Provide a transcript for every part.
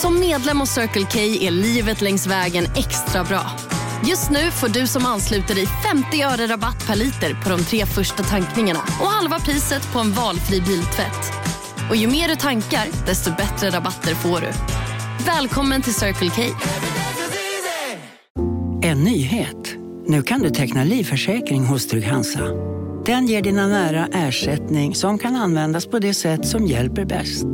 Som medlem hos Circle K är livet längs vägen extra bra. Just nu får du som ansluter dig 50 öre rabatt per liter på de tre första tankningarna och halva priset på en valfri biltvätt. Och ju mer du tankar, desto bättre rabatter får du. Välkommen till Circle K. En nyhet. Nu kan du teckna livförsäkring hos Trygg-Hansa. Den ger dina nära ersättning som kan användas på det sätt som hjälper bäst.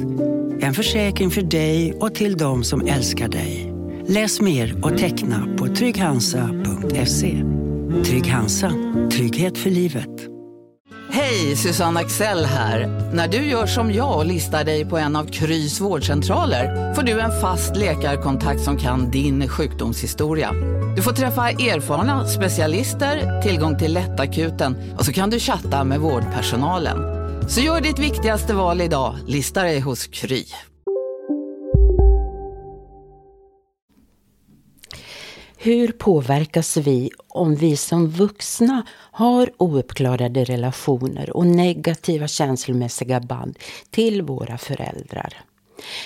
En försäkring för dig och till de som älskar dig. Läs mer och teckna på trygghansa.se. Trygg Hansa. Trygghet för livet. Hej, Susanne Axel här. När du gör som jag och listar dig på en av Krys vårdcentraler får du en fast läkarkontakt som kan din sjukdomshistoria. Du får träffa erfarna specialister, tillgång till lättakuten och så kan du chatta med vårdpersonalen. Så gör ditt viktigaste val idag, lista dig hos Kry. Hur påverkas vi om vi som vuxna har ouppklarade relationer och negativa känslomässiga band till våra föräldrar?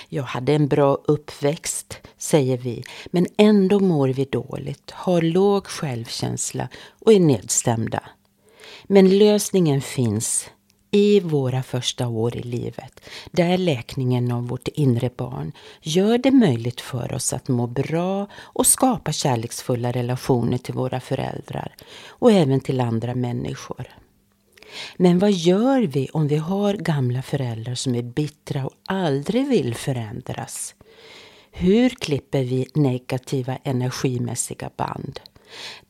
Jag hade en bra uppväxt, säger vi, men ändå mår vi dåligt, har låg självkänsla och är nedstämda. Men lösningen finns i våra första år i livet, där läkningen av vårt inre barn gör det möjligt för oss att må bra och skapa kärleksfulla relationer till våra föräldrar och även till andra människor. Men vad gör vi om vi har gamla föräldrar som är bittra och aldrig vill förändras? Hur klipper vi negativa energimässiga band?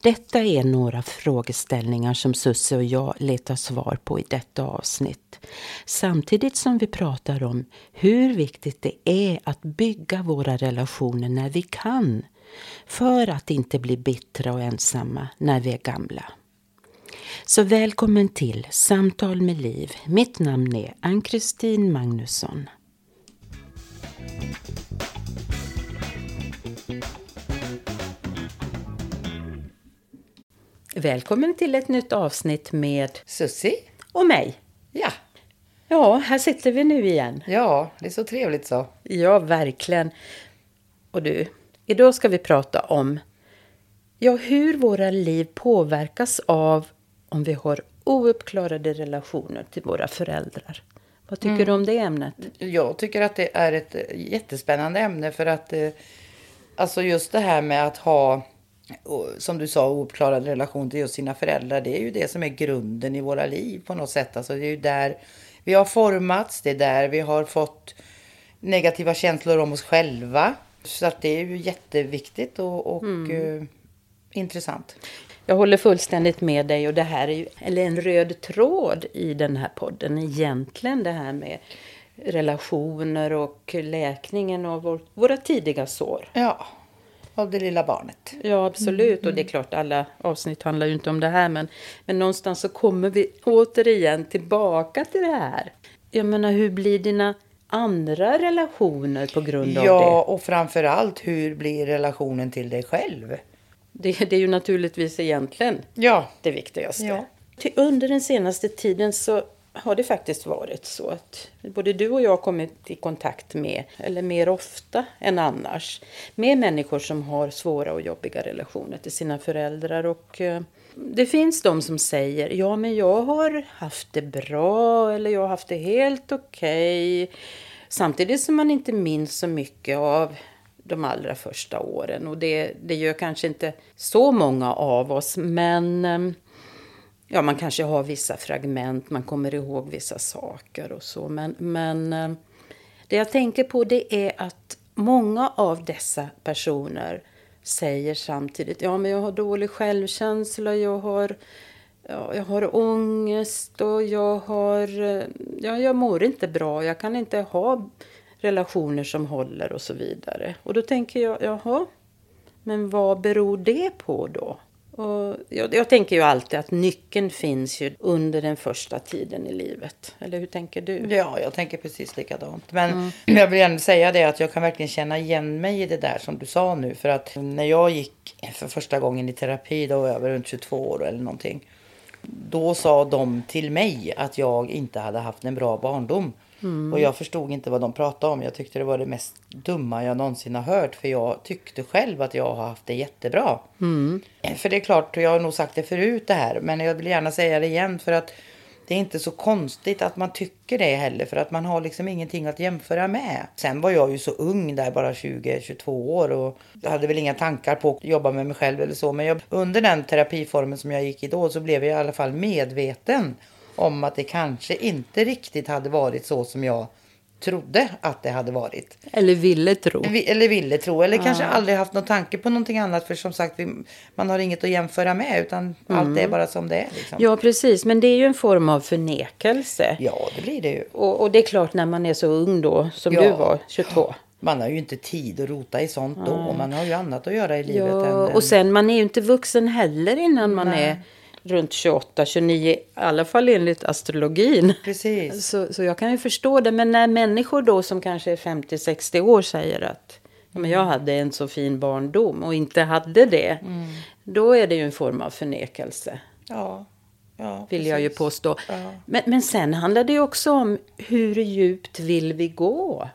Detta är några frågeställningar som Susse och jag letar svar på i detta avsnitt. Samtidigt som vi pratar om hur viktigt det är att bygga våra relationer när vi kan. För att inte bli bittra och ensamma när vi är gamla. Så välkommen till Samtal med Liv. Mitt namn är Ann-Kristin Magnusson. Välkommen till ett nytt avsnitt med Sussi? och mig. Ja. Ja, här sitter vi nu igen. Ja, det är så trevligt så. Ja, verkligen. Och du, idag ska vi prata om ja, hur våra liv påverkas av om vi har ouppklarade relationer till våra föräldrar. Vad tycker du om det ämnet? Jag tycker att det är ett jättespännande ämne för att eh, alltså just det här med att ha som du sa, ouppklarad relation till just sina föräldrar. Det är ju det som är grunden i våra liv på något sätt. Alltså det är ju där vi har formats. Det är där vi har fått negativa känslor om oss själva. Så att det är ju jätteviktigt och, och eh, intressant. Jag håller fullständigt med dig och det här är ju eller en röd tråd i den här podden egentligen det här med relationer och läkningen av vår, våra tidiga sår. Ja, av det lilla barnet. Ja, absolut. Och det är klart, alla avsnitt handlar ju inte om det här. Men, men någonstans så kommer vi återigen tillbaka till det här. Jag menar, hur blir dina andra relationer på grund av Ja, och framför allt hur blir relationen till dig själv? det? det? Det är ju naturligtvis egentligen Ja, det viktigaste. Ja. Under den senaste tiden så har det faktiskt varit så att både du och jag har kommit i kontakt med, eller mer ofta än annars, med människor som har svåra och jobbiga relationer till sina föräldrar. Och eh, det finns de som säger, ja men jag har haft det bra eller jag har haft det helt okej. Samtidigt som man inte minns så mycket av de allra första åren. Och det, det gör kanske inte så många av oss, men eh, Ja, man kanske har vissa fragment, man kommer ihåg vissa saker och så. Men, men eh, det jag tänker på det är att många av dessa personer säger samtidigt ja men jag har dålig självkänsla, jag har, ja, jag har ångest och jag har, eh, ja, jag mår inte bra, jag kan inte ha relationer som håller och så vidare. Och då tänker jag, jaha, men vad beror det på då? Och jag, jag tänker ju alltid att nyckeln finns ju under den första tiden i livet. Eller hur tänker du? Ja, jag tänker precis likadant. Men jag vill ändå säga det att jag kan verkligen känna igen mig i det där som du sa nu. För att när jag gick för första gången i terapi, då var jag väl runt 22 år eller någonting. Då sa de till mig att jag inte hade haft en bra barndom. Och jag förstod inte vad de pratade om. Jag tyckte det var det mest dumma jag någonsin har hört. För jag tyckte själv att jag har haft det jättebra. För det är klart, jag har nog sagt det förut det här. Men jag vill gärna säga det igen. För att det är inte så konstigt att man tycker det heller. För att man har liksom ingenting att jämföra med. Sen var jag ju så ung där, bara 20-22 år. Och jag hade väl inga tankar på att jobba med mig själv eller så. Men jag, under den terapiformen som jag gick i då så blev jag i alla fall medveten om att det kanske inte riktigt hade varit så som jag trodde att det hade varit. Eller ville tro. Eller ville tro. Eller kanske aldrig haft någon tanke på någonting annat. För som sagt, man har inget att jämföra med. Utan allt är bara som det är. Liksom. Ja, precis. Men det är ju en form av förnekelse. ja, det blir det ju. Och, och det är klart när man är så ung då, som Ja. du var, 22. Man har ju inte tid att rota i sånt då. Man har ju annat att göra i livet. Ja, än, än, och sen man är ju inte vuxen heller innan man Nej. är runt 28, 29, i alla fall enligt astrologin. Precis. Så, så jag kan ju förstå det. Men när människor då som kanske är 50-60 år säger att men jag hade en så fin barndom och inte hade det. Då är det ju en form av förnekelse. Ja. ja Vill jag ju precis. påstå. Ja. Men, men sen handlar det ju också om hur djupt vill vi gå?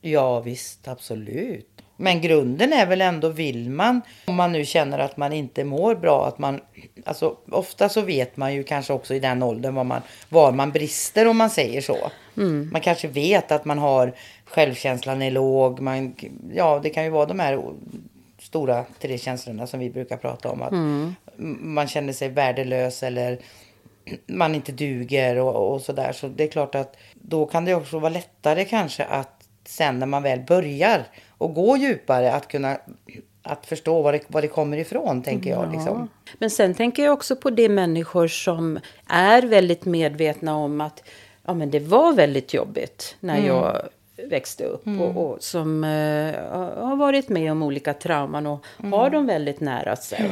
Ja visst, absolut. Men grunden är väl ändå vill man, om man nu känner att man inte mår bra, att man, alltså ofta så vet man ju kanske också i den åldern var man, var man brister om man säger så. Man kanske vet att man har självkänslan är låg, man, ja det kan ju vara de här stora tre känslorna som vi brukar prata om. Att man känner sig värdelös eller man inte duger och, och sådär. Så det är klart att då kan det också vara lättare kanske att sen när man väl börjar och gå djupare att kunna att förstå var det, var det kommer ifrån tänker jag. Liksom. Men sen tänker jag också på de människor som är väldigt medvetna om att ja, men det var väldigt jobbigt när jag växte upp. Och, och som eh, har varit med om olika trauman och har dem väldigt nära sig.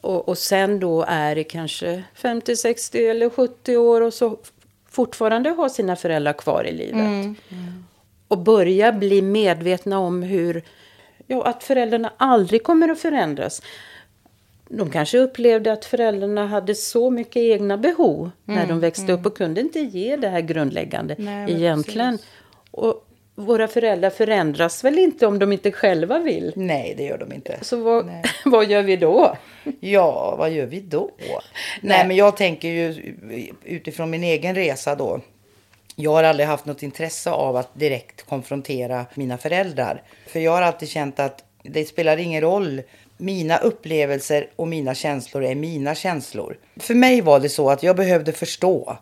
Och, och sen då är det kanske 50, 60 eller 70 år och så fortfarande har sina föräldrar kvar i livet. Och börja bli medvetna om hur, ja, att föräldrarna aldrig kommer att förändras. De kanske upplevde att föräldrarna hade så mycket egna behov när de växte upp och kunde inte ge det här grundläggande Nej, egentligen. Och våra föräldrar förändras väl inte om de inte själva vill? Nej, det gör de inte. Så vad, Nej. vad gör vi då? Ja, vad gör vi då? Nej, men jag tänker ju utifrån min egen resa då. Jag har aldrig haft något intresse av att direkt konfrontera mina föräldrar. För jag har alltid känt att det spelar ingen roll. Mina upplevelser och mina känslor är mina känslor. För mig var det så att jag behövde förstå.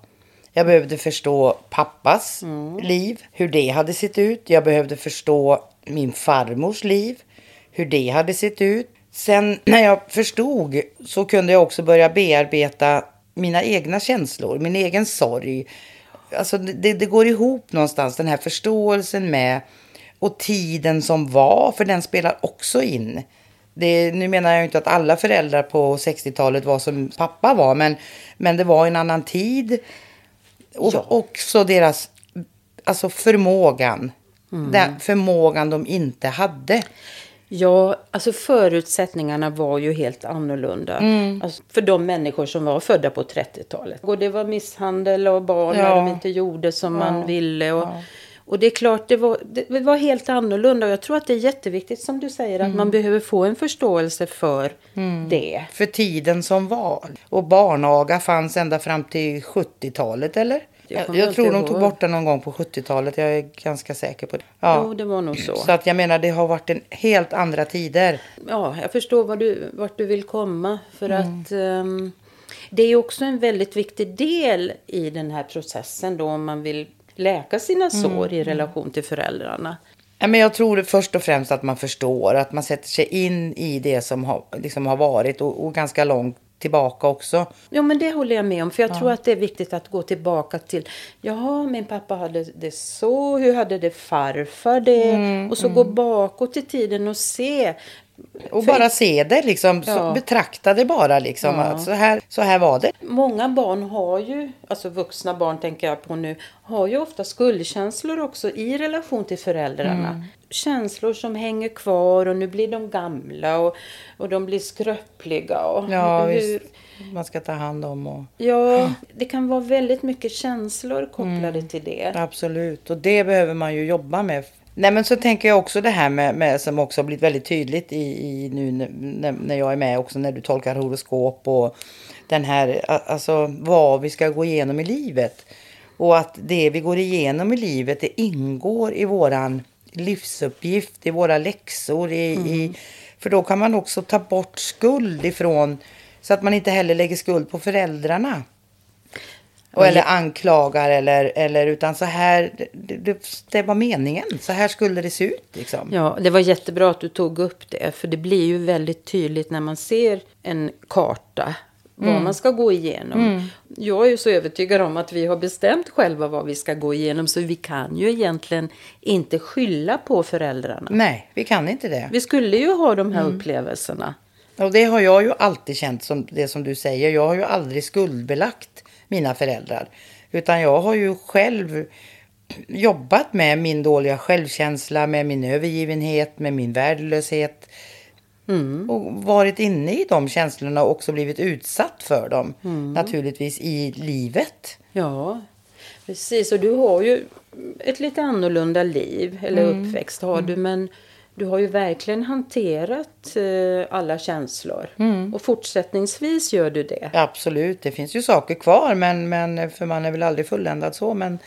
Jag behövde förstå pappas liv, hur det hade sett ut. Jag behövde förstå min farmors liv, hur det hade sett ut. Sen när jag förstod så kunde jag också börja bearbeta mina egna känslor, min egen sorg. Alltså det, det går ihop någonstans, den här förståelsen med och tiden som var, för den spelar också in. Det, nu menar jag inte att alla föräldrar på 60-talet var som pappa var, men, men det var en annan tid. Och också deras alltså förmågan. Den förmågan de inte hade. Ja, alltså förutsättningarna var ju helt annorlunda. Alltså för de människor som var födda på 30-talet. Och det var misshandel och barn när Ja. de inte gjorde som man ville. Och, och det är klart, det var, det var helt annorlunda. Och jag tror att det är jätteviktigt som du säger att man behöver få en förståelse för det. För tiden som var. Och barnaga fanns ända fram till 70-talet, eller? Jag Jag, tror de tog bort den någon gång på 70-talet. Jag är ganska säker på det. Ja. Jo, det var nog så. Så att jag menar, det har varit en helt andra tider. Ja, jag förstår vad du, vart du vill komma. För att ehm, det är också en väldigt viktig del i den här processen då om man vill läka sina sår i relation till föräldrarna. Ja, men jag tror först och främst att man förstår, att man sätter sig in i det som har, liksom har varit och, och ganska långt tillbaka också. Ja, men det håller jag med om. För jag tror att det är viktigt att gå tillbaka till, jaha, min pappa hade det så, hur hade det farfar det? och så gå bakåt i tiden och se, Och bara se det liksom, så, Ja. betrakta det bara liksom. Ja. Att så, här, så här var det. Många barn har ju, alltså vuxna barn tänker jag på nu, har ju ofta skuldkänslor också i relation till föräldrarna. Mm. Känslor som hänger kvar och nu blir de gamla och, och de blir skröpliga. Och Ja, hur, visst. Man ska ta hand om och... Ja, det kan vara väldigt mycket känslor kopplade till det. Absolut, och det behöver man ju jobba med. Nej men så tänker jag också det här med, med som också har blivit väldigt tydligt i, i nu när, när jag är med också när du tolkar horoskop och den här, alltså vad vi ska gå igenom i livet. Och att det vi går igenom i livet det ingår i våran livsuppgift, i våra läxor. I, i, för då kan man också ta bort skuld ifrån så att man inte heller lägger skuld på föräldrarna. Och eller anklagar eller, eller utan så här, det, det, var meningen. Så här skulle det se ut liksom. Ja, det var jättebra att du tog upp det. För det blir ju väldigt tydligt när man ser en karta. Vad man ska gå igenom. Jag är ju så övertygad om att vi har bestämt själva vad vi ska gå igenom. Så vi kan ju egentligen inte skylla på föräldrarna. Nej, vi kan inte det. Vi skulle ju ha de här upplevelserna. Och det har jag ju alltid känt som det som du säger. Jag har ju aldrig skuldbelagt mina föräldrar. Utan jag har ju själv jobbat med min dåliga självkänsla, med min övergivenhet, med min värdelöshet. Och varit inne i de känslorna och också blivit utsatt för dem. Naturligtvis i livet. Ja, precis. Och du har ju ett lite annorlunda liv, eller uppväxt har du. Men du har ju verkligen hanterat eh, alla känslor. Och fortsättningsvis gör du det. Absolut, det finns ju saker kvar men, men för man är väl aldrig fulländad så. Men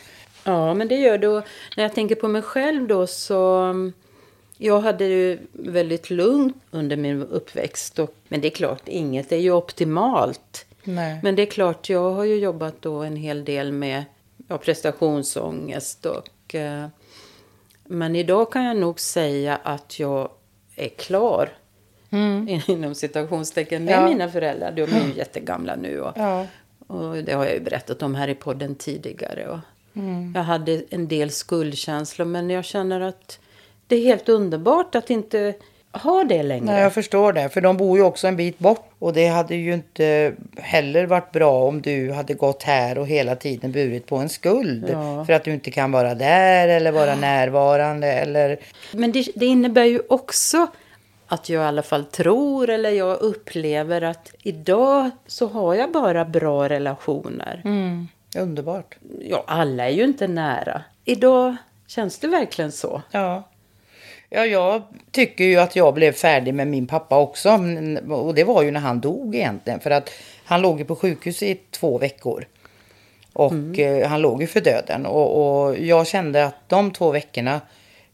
Ja, men det gör du. När jag tänker på mig själv då så... mm, Jag hade ju väldigt lugnt under min uppväxt. Och, men det är klart, inget är ju optimalt. nej. Men det är klart, jag har ju jobbat då en hel del med ja, prestationsångest. Och, eh, men idag kan jag nog säga att jag är klar. Inom citationstecken med Ja. mina föräldrar. De är ju jättegamla nu. Och, Ja. och det har jag ju berättat om här i podden tidigare. Och Mm. Jag hade en del skuldkänslor men jag känner att det är helt underbart att inte ha det längre. Nej, jag förstår det. För de bor ju också en bit bort. Och det hade ju inte heller varit bra om du hade gått här och hela tiden burit på en skuld. Ja. För att du inte kan vara där eller vara närvarande eller... Men det, det innebär ju också att jag i alla fall tror eller jag upplever att idag så har jag bara bra relationer. Underbart. Ja, alla är ju inte nära. Idag känns det verkligen så. Ja. Ja, jag tycker ju att jag blev färdig med min pappa också. Mm, Och det var ju när han dog egentligen. För att han låg ju på sjukhus i två veckor. Och eh, han låg ju för döden. Och, och jag kände att de två veckorna,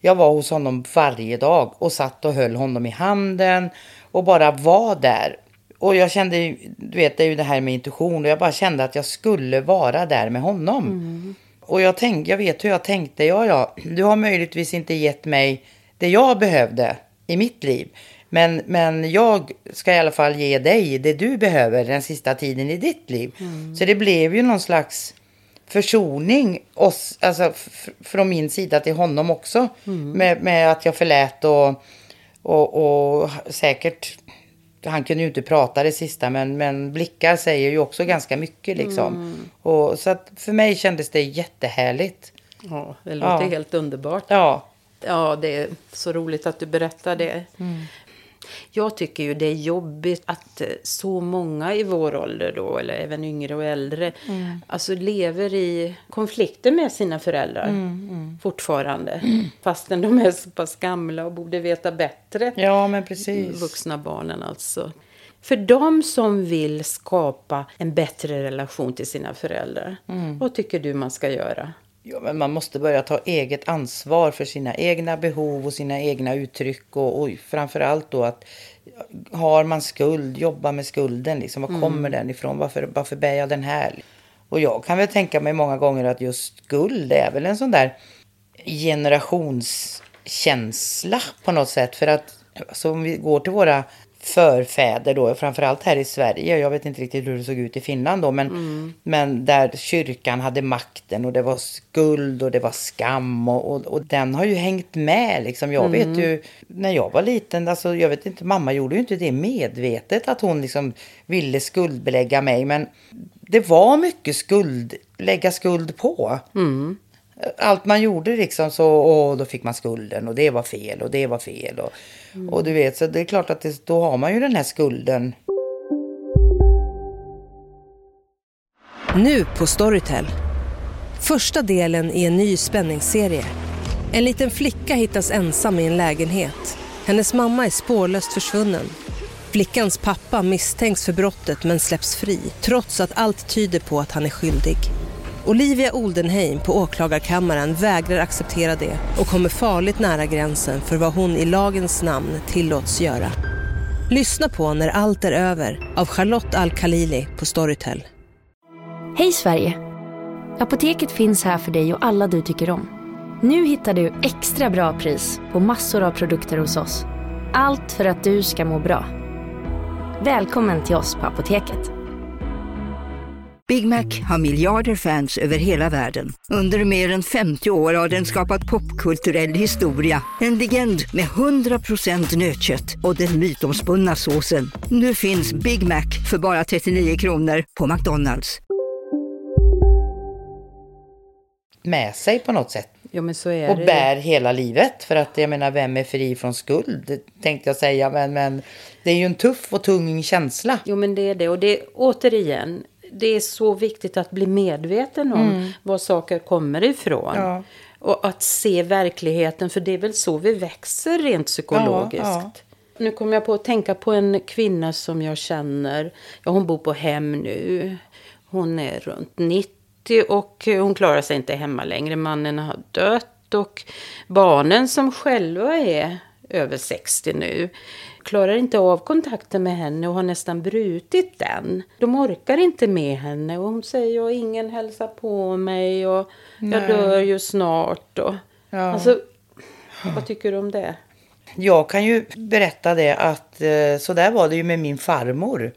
jag var hos honom varje dag och satt och höll honom i handen och bara var där. Och jag kände, du vet det är ju det här med intuition och jag bara kände att jag skulle vara där med honom. Och jag, tänk, jag vet hur jag tänkte, ja ja, du har möjligtvis inte gett mig det jag behövde i mitt liv. Men, men jag ska i alla fall ge dig det du behöver den sista tiden i ditt liv. Så det blev ju någon slags försoning oss, alltså, från min sida till honom också. Med, med att jag förlät och, och, och säkert, han kunde ju inte prata det sista men, men blickar säger ju också ganska mycket liksom. Och, så att för mig kändes det jättehärligt. Ja, det låter Ja. helt underbart. Ja, Ja, det är så roligt att du berättar det. Jag tycker ju det är jobbigt att eh, så många i vår ålder då, eller även yngre och äldre, alltså lever i konflikter med sina föräldrar fortfarande. Fastän de är så pass gamla och borde veta bättre. ja men precis. Vuxna barnen alltså. För de som vill skapa en bättre relation till sina föräldrar, vad tycker du man ska göra? Ja, men man måste börja ta eget ansvar för sina egna behov och sina egna uttryck. Och, och framförallt då att har man skuld, jobba med skulden. Liksom, var kommer den ifrån? Varför, varför bär jag den här? Och jag kan väl tänka mig många gånger att just skuld är väl en sån där generationskänsla på något sätt. För att alltså, om vi går till våra förfäder då, framförallt här i Sverige. Jag vet inte riktigt hur det såg ut i Finland då, men, Mm. men där kyrkan hade makten och det var skuld och det var skam och, och, och den har ju hängt med liksom. Jag vet Mm. ju, när jag var liten, alltså jag vet inte, mamma gjorde ju inte det medvetet att hon liksom ville skuldbelägga mig, men det var mycket skuld, lägga skuld på. Allt man gjorde liksom så, och då fick man skulden och det var fel och det var fel. Och, och du vet, så det är klart att det, då har man ju den här skulden. Nu på Storytel. Första delen i en ny spänningsserie. En liten flicka hittas ensam i en lägenhet. Hennes mamma är spårlöst försvunnen. Flickans pappa misstänks för brottet men släpps fri trots att allt tyder på att han är skyldig. Olivia Oldenheim på åklagarkammaren vägrar acceptera det och kommer farligt nära gränsen för vad hon i lagens namn tillåts göra. Lyssna på När allt är över av Charlotte Al-Khalili på Storytel. Hej Sverige! Apoteket finns här för dig och alla du tycker om. Nu hittar du extra bra pris på massor av produkter hos oss. Allt för att du ska må bra. Välkommen till oss på Apoteket. Big Mac har miljarder fans över hela världen. Under mer än 50 år har den skapat popkulturell historia. En legend med 100% nötkött och den mytomspunna såsen. Nu finns Big Mac för bara 39 kronor på McDonalds. Med sig på något sätt. Jo, men så är Och det. bär hela livet. För att jag menar, vem är fri från skuld? Det tänkte jag säga. Men, men det är ju en tuff och tung känsla. Jo, men det är det. Och det återigen, det är så viktigt att bli medveten om var saker kommer ifrån. Ja. Och att se verkligheten, för det är väl så vi växer rent psykologiskt. Ja, Nu kommer jag på att tänka på en kvinna som jag känner. Ja, hon bor på hem nu. Hon är runt 90 och hon klarar sig inte hemma längre. Mannen har dött och barnen som själva är över 60 nu klarar inte av kontakten med henne och har nästan brutit den. De orkar inte med henne och hon säger att ingen hälsar på mig och jag dör ju snart. Och, Ja. Alltså, vad tycker du om det? Jag kan ju berätta det att eh, så där var det ju med min farmor.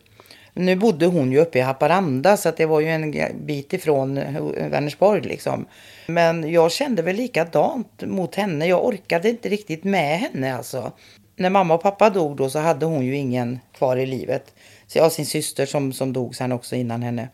Nu bodde hon ju uppe i Haparanda så att det var ju en bit ifrån eh, Vänersborg liksom. Men jag kände väl likadant mot henne. Jag orkade inte riktigt med henne alltså. När mamma och pappa dog då så hade hon ju ingen kvar i livet. Så jag har sin syster som, som dog sen också innan henne.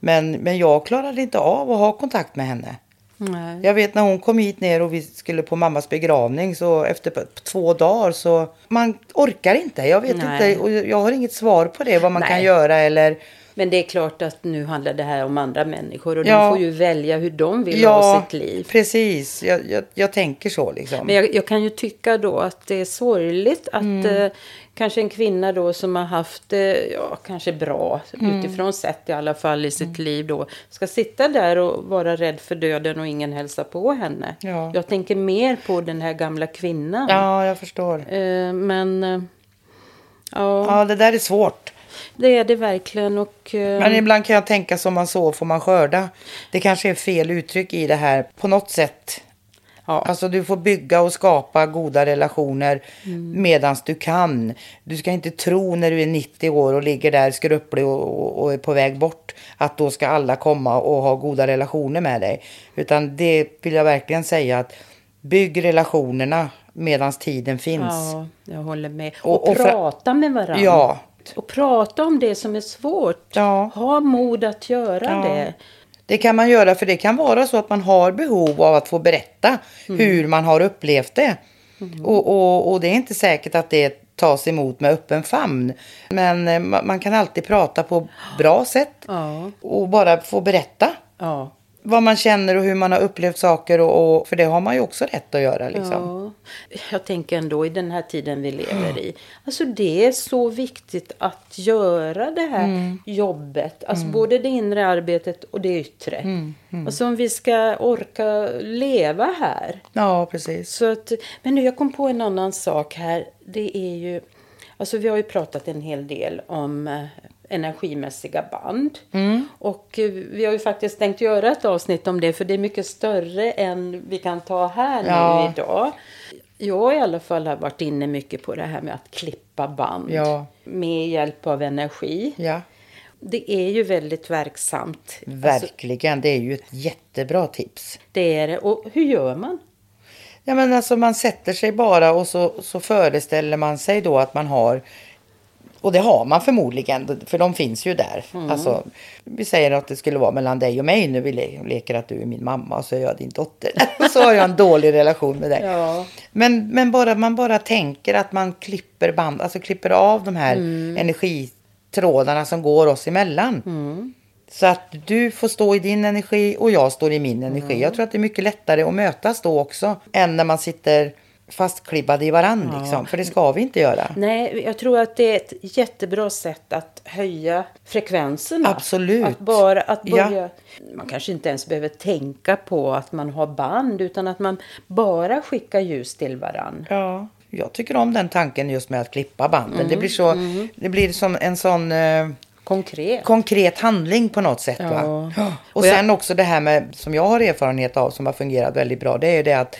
Men, men jag klarade inte av att ha kontakt med henne. Nej. Jag vet när hon kom hit ner och vi skulle på mammas begravning så efter två dagar så man orkar inte. Jag vet Nej. inte och jag har inget svar på det vad man Nej. kan göra eller Men det är klart att nu handlar det här om andra människor och Ja. de får ju välja hur de vill ha sitt liv. precis. Jag, jag, jag tänker så liksom. Men jag, jag kan ju tycka då att det är sorgligt att Mm. eh, kanske en kvinna då som har haft det, ja kanske bra Mm. utifrån sett i alla fall i sitt liv då ska sitta där och vara rädd för döden och ingen hälsar på henne. Ja. Jag tänker mer på den här gamla kvinnan. Ja, jag förstår. Eh, men eh, ja, Ja, det där är svårt. Det är det verkligen och eh, Men ibland kan jag tänka som man så får man skörda. Det kanske är fel uttryck i det här på något sätt. ja. Alltså du får bygga och skapa goda relationer medans du kan. Du ska inte tro när du är 90 år och ligger där skrupplig och, och, och är på väg bort att då ska alla komma och ha goda relationer med dig. Utan det vill jag verkligen säga att bygg relationerna medans tiden finns. Ja, jag håller med. Och- Och, och prata med varandra. Ja. Och prata om det som är svårt. Ja. Ha mod att göra Ja. det. Det kan man göra för det kan vara så att man har behov av att få berätta hur man har upplevt det. Och, och, och det är inte säkert att det tas emot med öppen famn. Men eh, ma- man kan alltid prata på bra sätt Ja. och bara få berätta Ja. Vad man känner och hur man har upplevt saker. Och, och, för det har man ju också rätt att göra. Liksom. Ja. Jag tänker ändå i den här tiden vi lever i. Alltså det är så viktigt att göra det här Mm. jobbet. Alltså både det inre arbetet och det yttre. Mm, Alltså om vi ska orka leva här. Ja, precis. Så att, men nu, jag kom på en annan sak här. Det är ju... Alltså vi har ju pratat en hel del om eh, energimässiga band. Och eh, vi har ju faktiskt tänkt göra ett avsnitt om det. För det är mycket större än vi kan ta här Ja. nu idag. Jag i alla fall har varit inne mycket på det här med att klippa band. Ja. Med hjälp av energi. Ja. Det är ju väldigt verksamt. Alltså, Verkligen, det är ju ett jättebra tips. det är det. Och hur gör man? Ja, men alltså man sätter sig bara och så, så föreställer man sig då att man har och det har man förmodligen, för de finns ju där. Alltså, vi säger att det skulle vara mellan dig och mig nu. Vi le- leker att du är min mamma och så är jag din dotter. Så har jag en dålig relation med dig. Ja. Men, men bara man bara tänker att man klipper band, alltså klipper av de här energitrådarna som går oss emellan. Så att du får stå i din energi och jag står i min energi. Jag tror att det är mycket lättare att mötas då också än när man sitter fastklibbade i varandra. Liksom. För det ska vi inte göra. Nej, jag tror att det är ett jättebra sätt att höja frekvenserna. Absolut. Att bara att Ja. börja... Man kanske inte ens behöver tänka på att man har band utan att man bara skickar ljus till varann. Ja, jag tycker om den tanken just med att klippa banden. Mm, Det blir så, det blir som en sån eh, Konkret. konkret handling på något sätt. Va? Ja. Och sen också det här med, som jag har erfarenhet av, som har fungerat väldigt bra, det är ju det att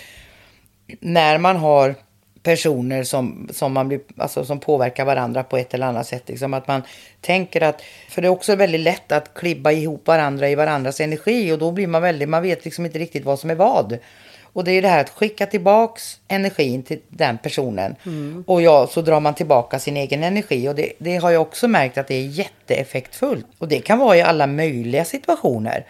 när man har personer som, som, man blir, alltså, som påverkar varandra på ett eller annat sätt. Liksom att man tänker att, för det är också väldigt lätt att klibba ihop varandra i varandras energi och då blir man väldigt, man vet liksom inte riktigt vad som är vad. Och det är det här att skicka tillbaks energin till den personen. Och ja, så drar man tillbaka sin egen energi. Och det, det har jag också märkt att det är jätteeffektfullt. Och det kan vara i alla möjliga situationer.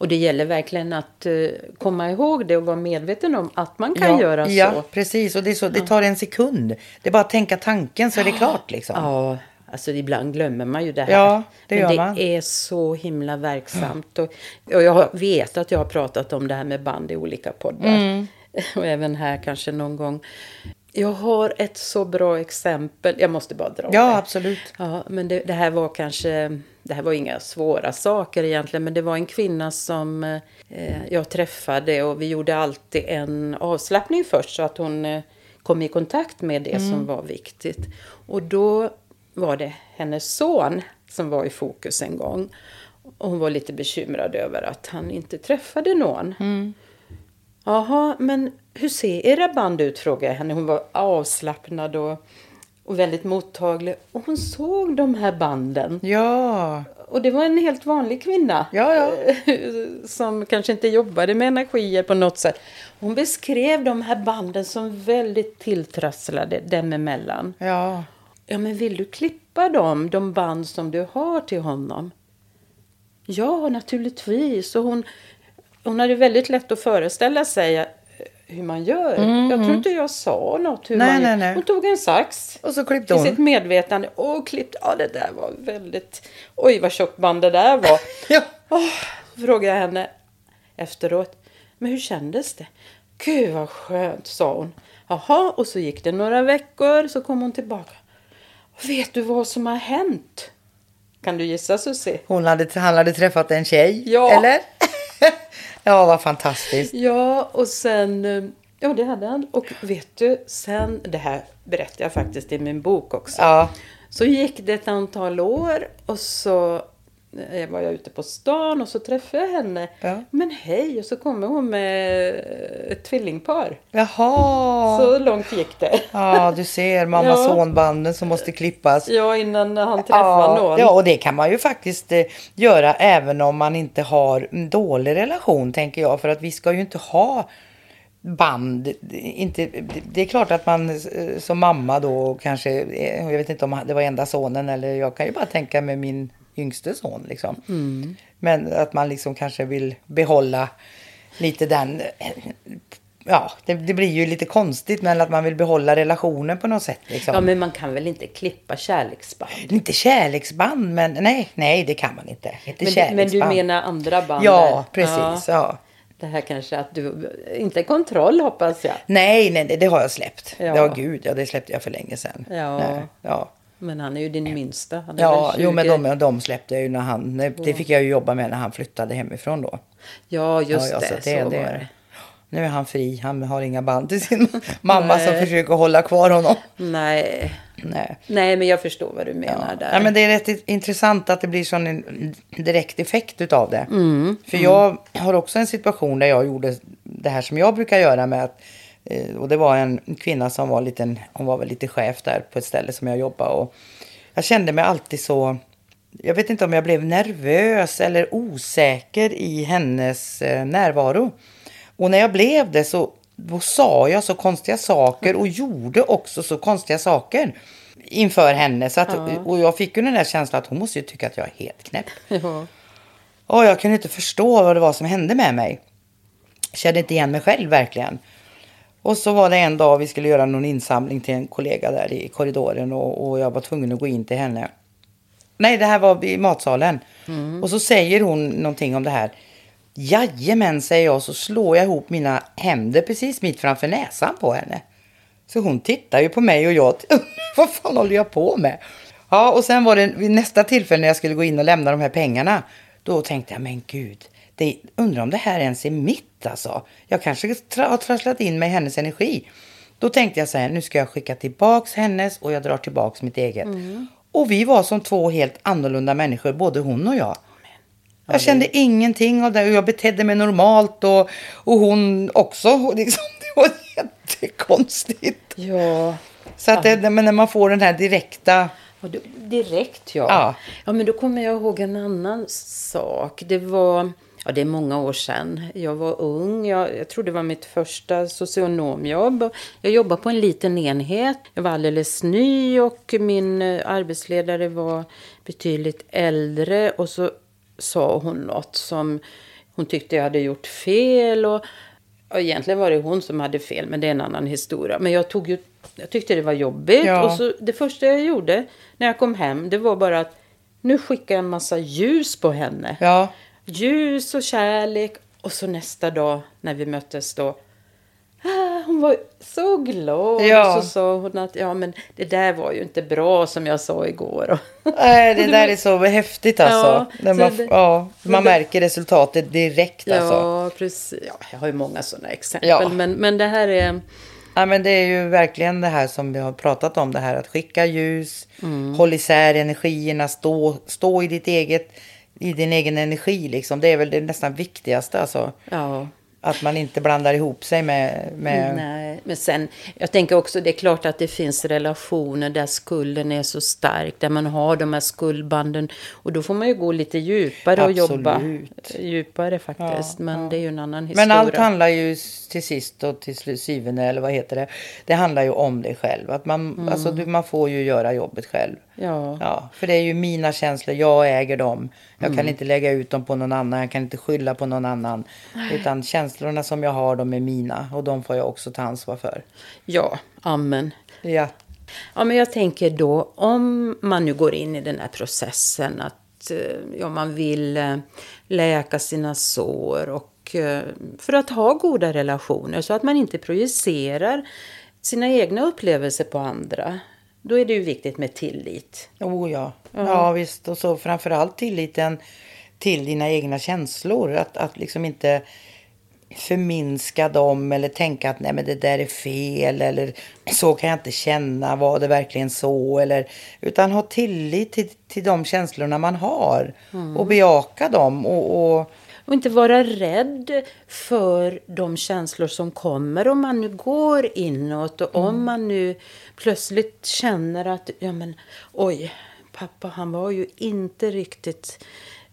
Och det gäller verkligen att eh, komma ihåg det och vara medveten om att man kan ja, göra så. Ja, precis. Och det, är så, det tar en sekund. Det är bara att tänka tanken så är det klart. Liksom. Ja, alltså ibland glömmer man ju det här. Ja, det Men gör det man. är så himla verksamt. Och, och jag vet att jag har pratat om det här med band i olika poddar. Mm. Och även här kanske någon gång. Jag har ett så bra exempel. Jag måste bara dra Ja, det. absolut. Ja, men det, det här var kanske, det här var inga svåra saker egentligen, men det var en kvinna som eh, jag träffade och vi gjorde alltid en avslappning först så att hon eh, kom i kontakt med det som var viktigt. Och då var det hennes son som var i fokus en gång. Och hon var lite bekymrad över att han inte träffade någon. Jaha, men hur ser era band ut? frågade jag henne. Hon var avslappnad och, och väldigt mottaglig. Och hon såg de här banden. Ja, Och det var en helt vanlig kvinna. Ja, ja. Som kanske inte jobbade med energier på något sätt. Hon beskrev de här banden som väldigt tilltrasslade dem emellan. ja. Ja, men vill du klippa dem, de band som du har till honom? Ja, naturligtvis. Och hon, hon hade väldigt lätt att föreställa sig hur man gör. Jag tror inte jag sa något hur Nej, man nej, nej. Hon tog en sax Och så klippte i hon. sitt medvetande och klippte. Ja, det där var väldigt... Oj, vad tjockt band det där var. Ja. Åh, frågade jag henne efteråt. Men hur kändes det? Gud vad skönt, sa hon. Jaha, och så gick det några veckor så kom hon tillbaka. Vet du vad som har hänt? Kan du gissa Susie? Hon hade, han hade träffat en tjej, Ja. eller? Ja, vad fantastiskt. Ja, och sen... eh, Ja, det hade han. Och vet du, sen... Det här berättar jag faktiskt i min bok också. Ja. Så gick det ett antal år och så var jag ute på stan och så träffade jag henne. Ja. Men hej, och så kommer hon med ett tvillingpar. Jaha. Så långt gick det. Ja, du ser mamma-son-banden som måste klippas. Ja, innan han träffade Ja, någon. ja, och det kan man ju faktiskt eh, göra även om man inte har en dålig relation, tänker jag. För att vi ska ju inte ha band. Inte, det är klart att man eh, som mamma då kanske, eh, jag vet inte om det var enda sonen eller jag kan ju bara tänka med min yngste son liksom. Men att man liksom kanske vill behålla lite den, ja det, det blir ju lite konstigt men att man vill behålla relationen på något sätt liksom. Ja, men man kan väl inte klippa kärleksband? Inte kärleksband, men nej, nej det kan man inte. Inte Men, men du menar andra band? Ja, precis. Ja. Det här kanske att du, inte kontroll hoppas jag. Nej, nej, det- det har jag släppt. Ja. Ja, gud, ja, det släppte jag för länge sedan. Ja. Nej, ja. Men han är ju din minsta. Ja, väl 20. jo, men de, de släppte jag ju när han, nej, det fick jag ju jobba med när han flyttade hemifrån då. Ja, just ja, ja, det. Så, var det. Nu är han fri, han har inga band till sin mamma som Nej. försöker hålla kvar honom. Nej. Nej. Nej, men jag förstår vad du menar där. Ja, men det är rätt intressant att det blir sån en direkt effekt utav det. Mm, För jag har också en situation där jag gjorde det här som jag brukar göra med att och det var en kvinna som var liten, hon var väl lite chef där på ett ställe som jag jobbade. Och jag kände mig alltid så, jag vet inte om jag blev nervös eller osäker i hennes eh, närvaro. Och när jag blev det så då sa jag så konstiga saker och gjorde också så konstiga saker inför henne. Så att, ja. Och jag fick ju den där känslan att hon måste ju tycka att jag är helt knäpp. Ja. Och jag kunde inte förstå vad det var som hände med mig. Jag kände inte igen mig själv verkligen. Och så var det en dag vi skulle göra någon insamling till en kollega där i korridoren och, och jag var tvungen att gå in till henne. Nej, det här var i matsalen. Mm. Och så säger hon någonting om det här. Jajamän, säger jag, så slår jag ihop mina händer precis mitt framför näsan på henne. Så hon tittar ju på mig och jag, vad fan håller jag på med? Ja, och sen var det vid nästa tillfälle när jag skulle gå in och lämna de här pengarna. Då tänkte jag, men gud, det, undrar om det här ens är mitt alltså. Jag kanske tra har trasslat in mig i hennes energi. Då tänkte jag så här, nu ska jag skicka tillbaks hennes och jag drar tillbaks mitt eget. Mm. Och vi var som två helt annorlunda människor, både hon och jag. Jag kände ingenting av det och jag betedde mig normalt och, och hon också. Liksom, det var jättekonstigt. Ja. Så att det, men när man får den här direkta... Direkt ja. ja. Ja men då kommer jag ihåg en annan sak. Det var... Ja, det är många år sedan. Jag var ung. Jag, jag tror det var mitt första socionomjobb. Jag jobbade på en liten enhet. Jag var alldeles ny och min eh, arbetsledare var betydligt äldre. Och så sa hon något som hon tyckte jag hade gjort fel. Och, och egentligen var det hon som hade fel, men det är en annan historia. Men jag, tog ju, jag tyckte det var jobbigt. Ja. Och så, det första jag gjorde när jag kom hem, det var bara att nu skickar jag en massa ljus på henne. Ja. Ljus och kärlek. Och så nästa dag när vi möttes då Ah, hon var så glad. Ja. Och så sa hon att ja, men det där var ju inte bra som jag sa igår. Nej, det där är så häftigt alltså. Ja, man, det, ja, man märker resultatet direkt ja, alltså. Precis. Ja, jag har ju många sådana exempel. Ja. Men, men det här är... Ja, men det är ju verkligen det här som vi har pratat om. Det här att skicka ljus, mm. håll isär energierna, stå, stå i ditt eget i din egen energi liksom. Det är väl det nästan viktigaste alltså. Ja. Att man inte blandar ihop sig med, med... Nej, men sen, jag tänker också, det är klart att det finns relationer där skulden är så stark, där man har de här skuldbanden. Och då får man ju gå lite djupare och Absolut. jobba djupare faktiskt. Ja, men ja. det är ju en annan historia. Men allt handlar ju till sist och till syvende, eller vad heter det? Det handlar ju om dig själv. Att man, mm. alltså, man får ju göra jobbet själv. Ja. ja. För det är ju mina känslor, jag äger dem. Jag mm. kan inte lägga ut dem på någon annan, jag kan inte skylla på någon annan. Utan känslorna som jag har, de är mina. Och de får jag också ta ansvar för. Ja, amen. Ja. Ja, men jag tänker då, om man nu går in i den här processen att eh, ja, man vill eh, läka sina sår och eh, för att ha goda relationer så att man inte projicerar sina egna upplevelser på andra. Då är det ju viktigt med tillit. Oh ja, ja, ja visst. Och så framförallt tilliten till dina egna känslor. Att, att liksom inte förminska dem eller tänka att nej men det där är fel eller så kan jag inte känna, var det verkligen så? Eller, utan ha tillit till, till de känslorna man har mm. och bejaka dem. och, och och inte vara rädd för de känslor som kommer om man nu går inåt och mm. om man nu plötsligt känner att ja men oj, pappa han var ju inte riktigt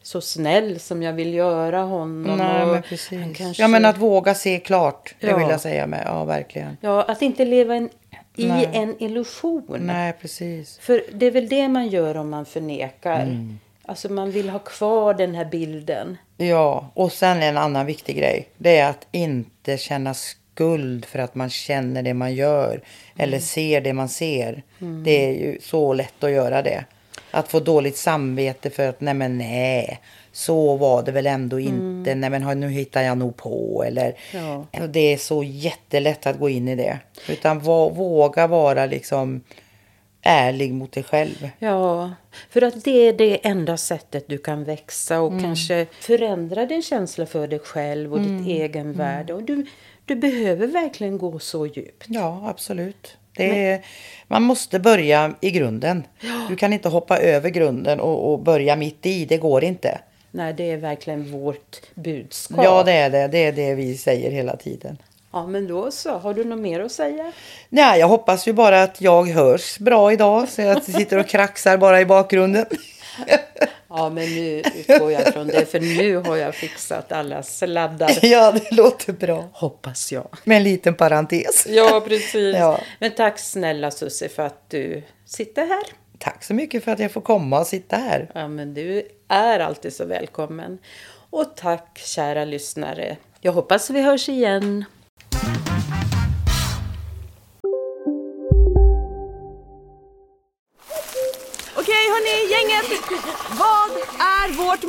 så snäll som jag vill göra honom. Nej, men precis. Kanske... Ja, men att våga se klart. Det ja. vill jag säga med. Ja, verkligen. Ja, att inte leva en, i Nej. en illusion. Nej, precis. För det är väl det man gör om man förnekar. Mm. Alltså man vill ha kvar den här bilden. Ja, och sen en annan viktig grej. Det är att inte känna skuld för att man känner det man gör. Mm. Eller ser det man ser. Mm. Det är ju så lätt att göra det. Att få dåligt samvete för att nej men nej. Så var det väl ändå inte. Mm. Nej men nu hittar jag nog på. Eller, ja. Det är så jättelätt att gå in i det. Utan våga vara liksom ärlig mot dig själv. Ja, för att det är det enda sättet du kan växa och mm. kanske förändra din känsla för dig själv och mm. ditt egenvärde. Mm. Och du, du behöver verkligen gå så djupt. Ja, absolut. Det är, man måste börja i grunden. Ja. Du kan inte hoppa över grunden och, och, börja mitt i. Det går inte. Nej, det är verkligen vårt budskap. Ja, det är det. Det är det vi säger hela tiden. Ja, men då så. Har du något mer att säga? Nej, jag hoppas ju bara att jag hörs bra idag. Så jag sitter och kraxar bara i bakgrunden. Ja, men nu utgår jag från det. För nu har jag fixat alla sladdar. Ja, det låter bra. Hoppas jag. Med en liten parentes. Ja, precis. Ja. Men tack snälla Susie för att du sitter här. Tack så mycket för att jag får komma och sitta här. Ja, men du är alltid så välkommen. Och tack kära lyssnare. Jag hoppas vi hörs igen.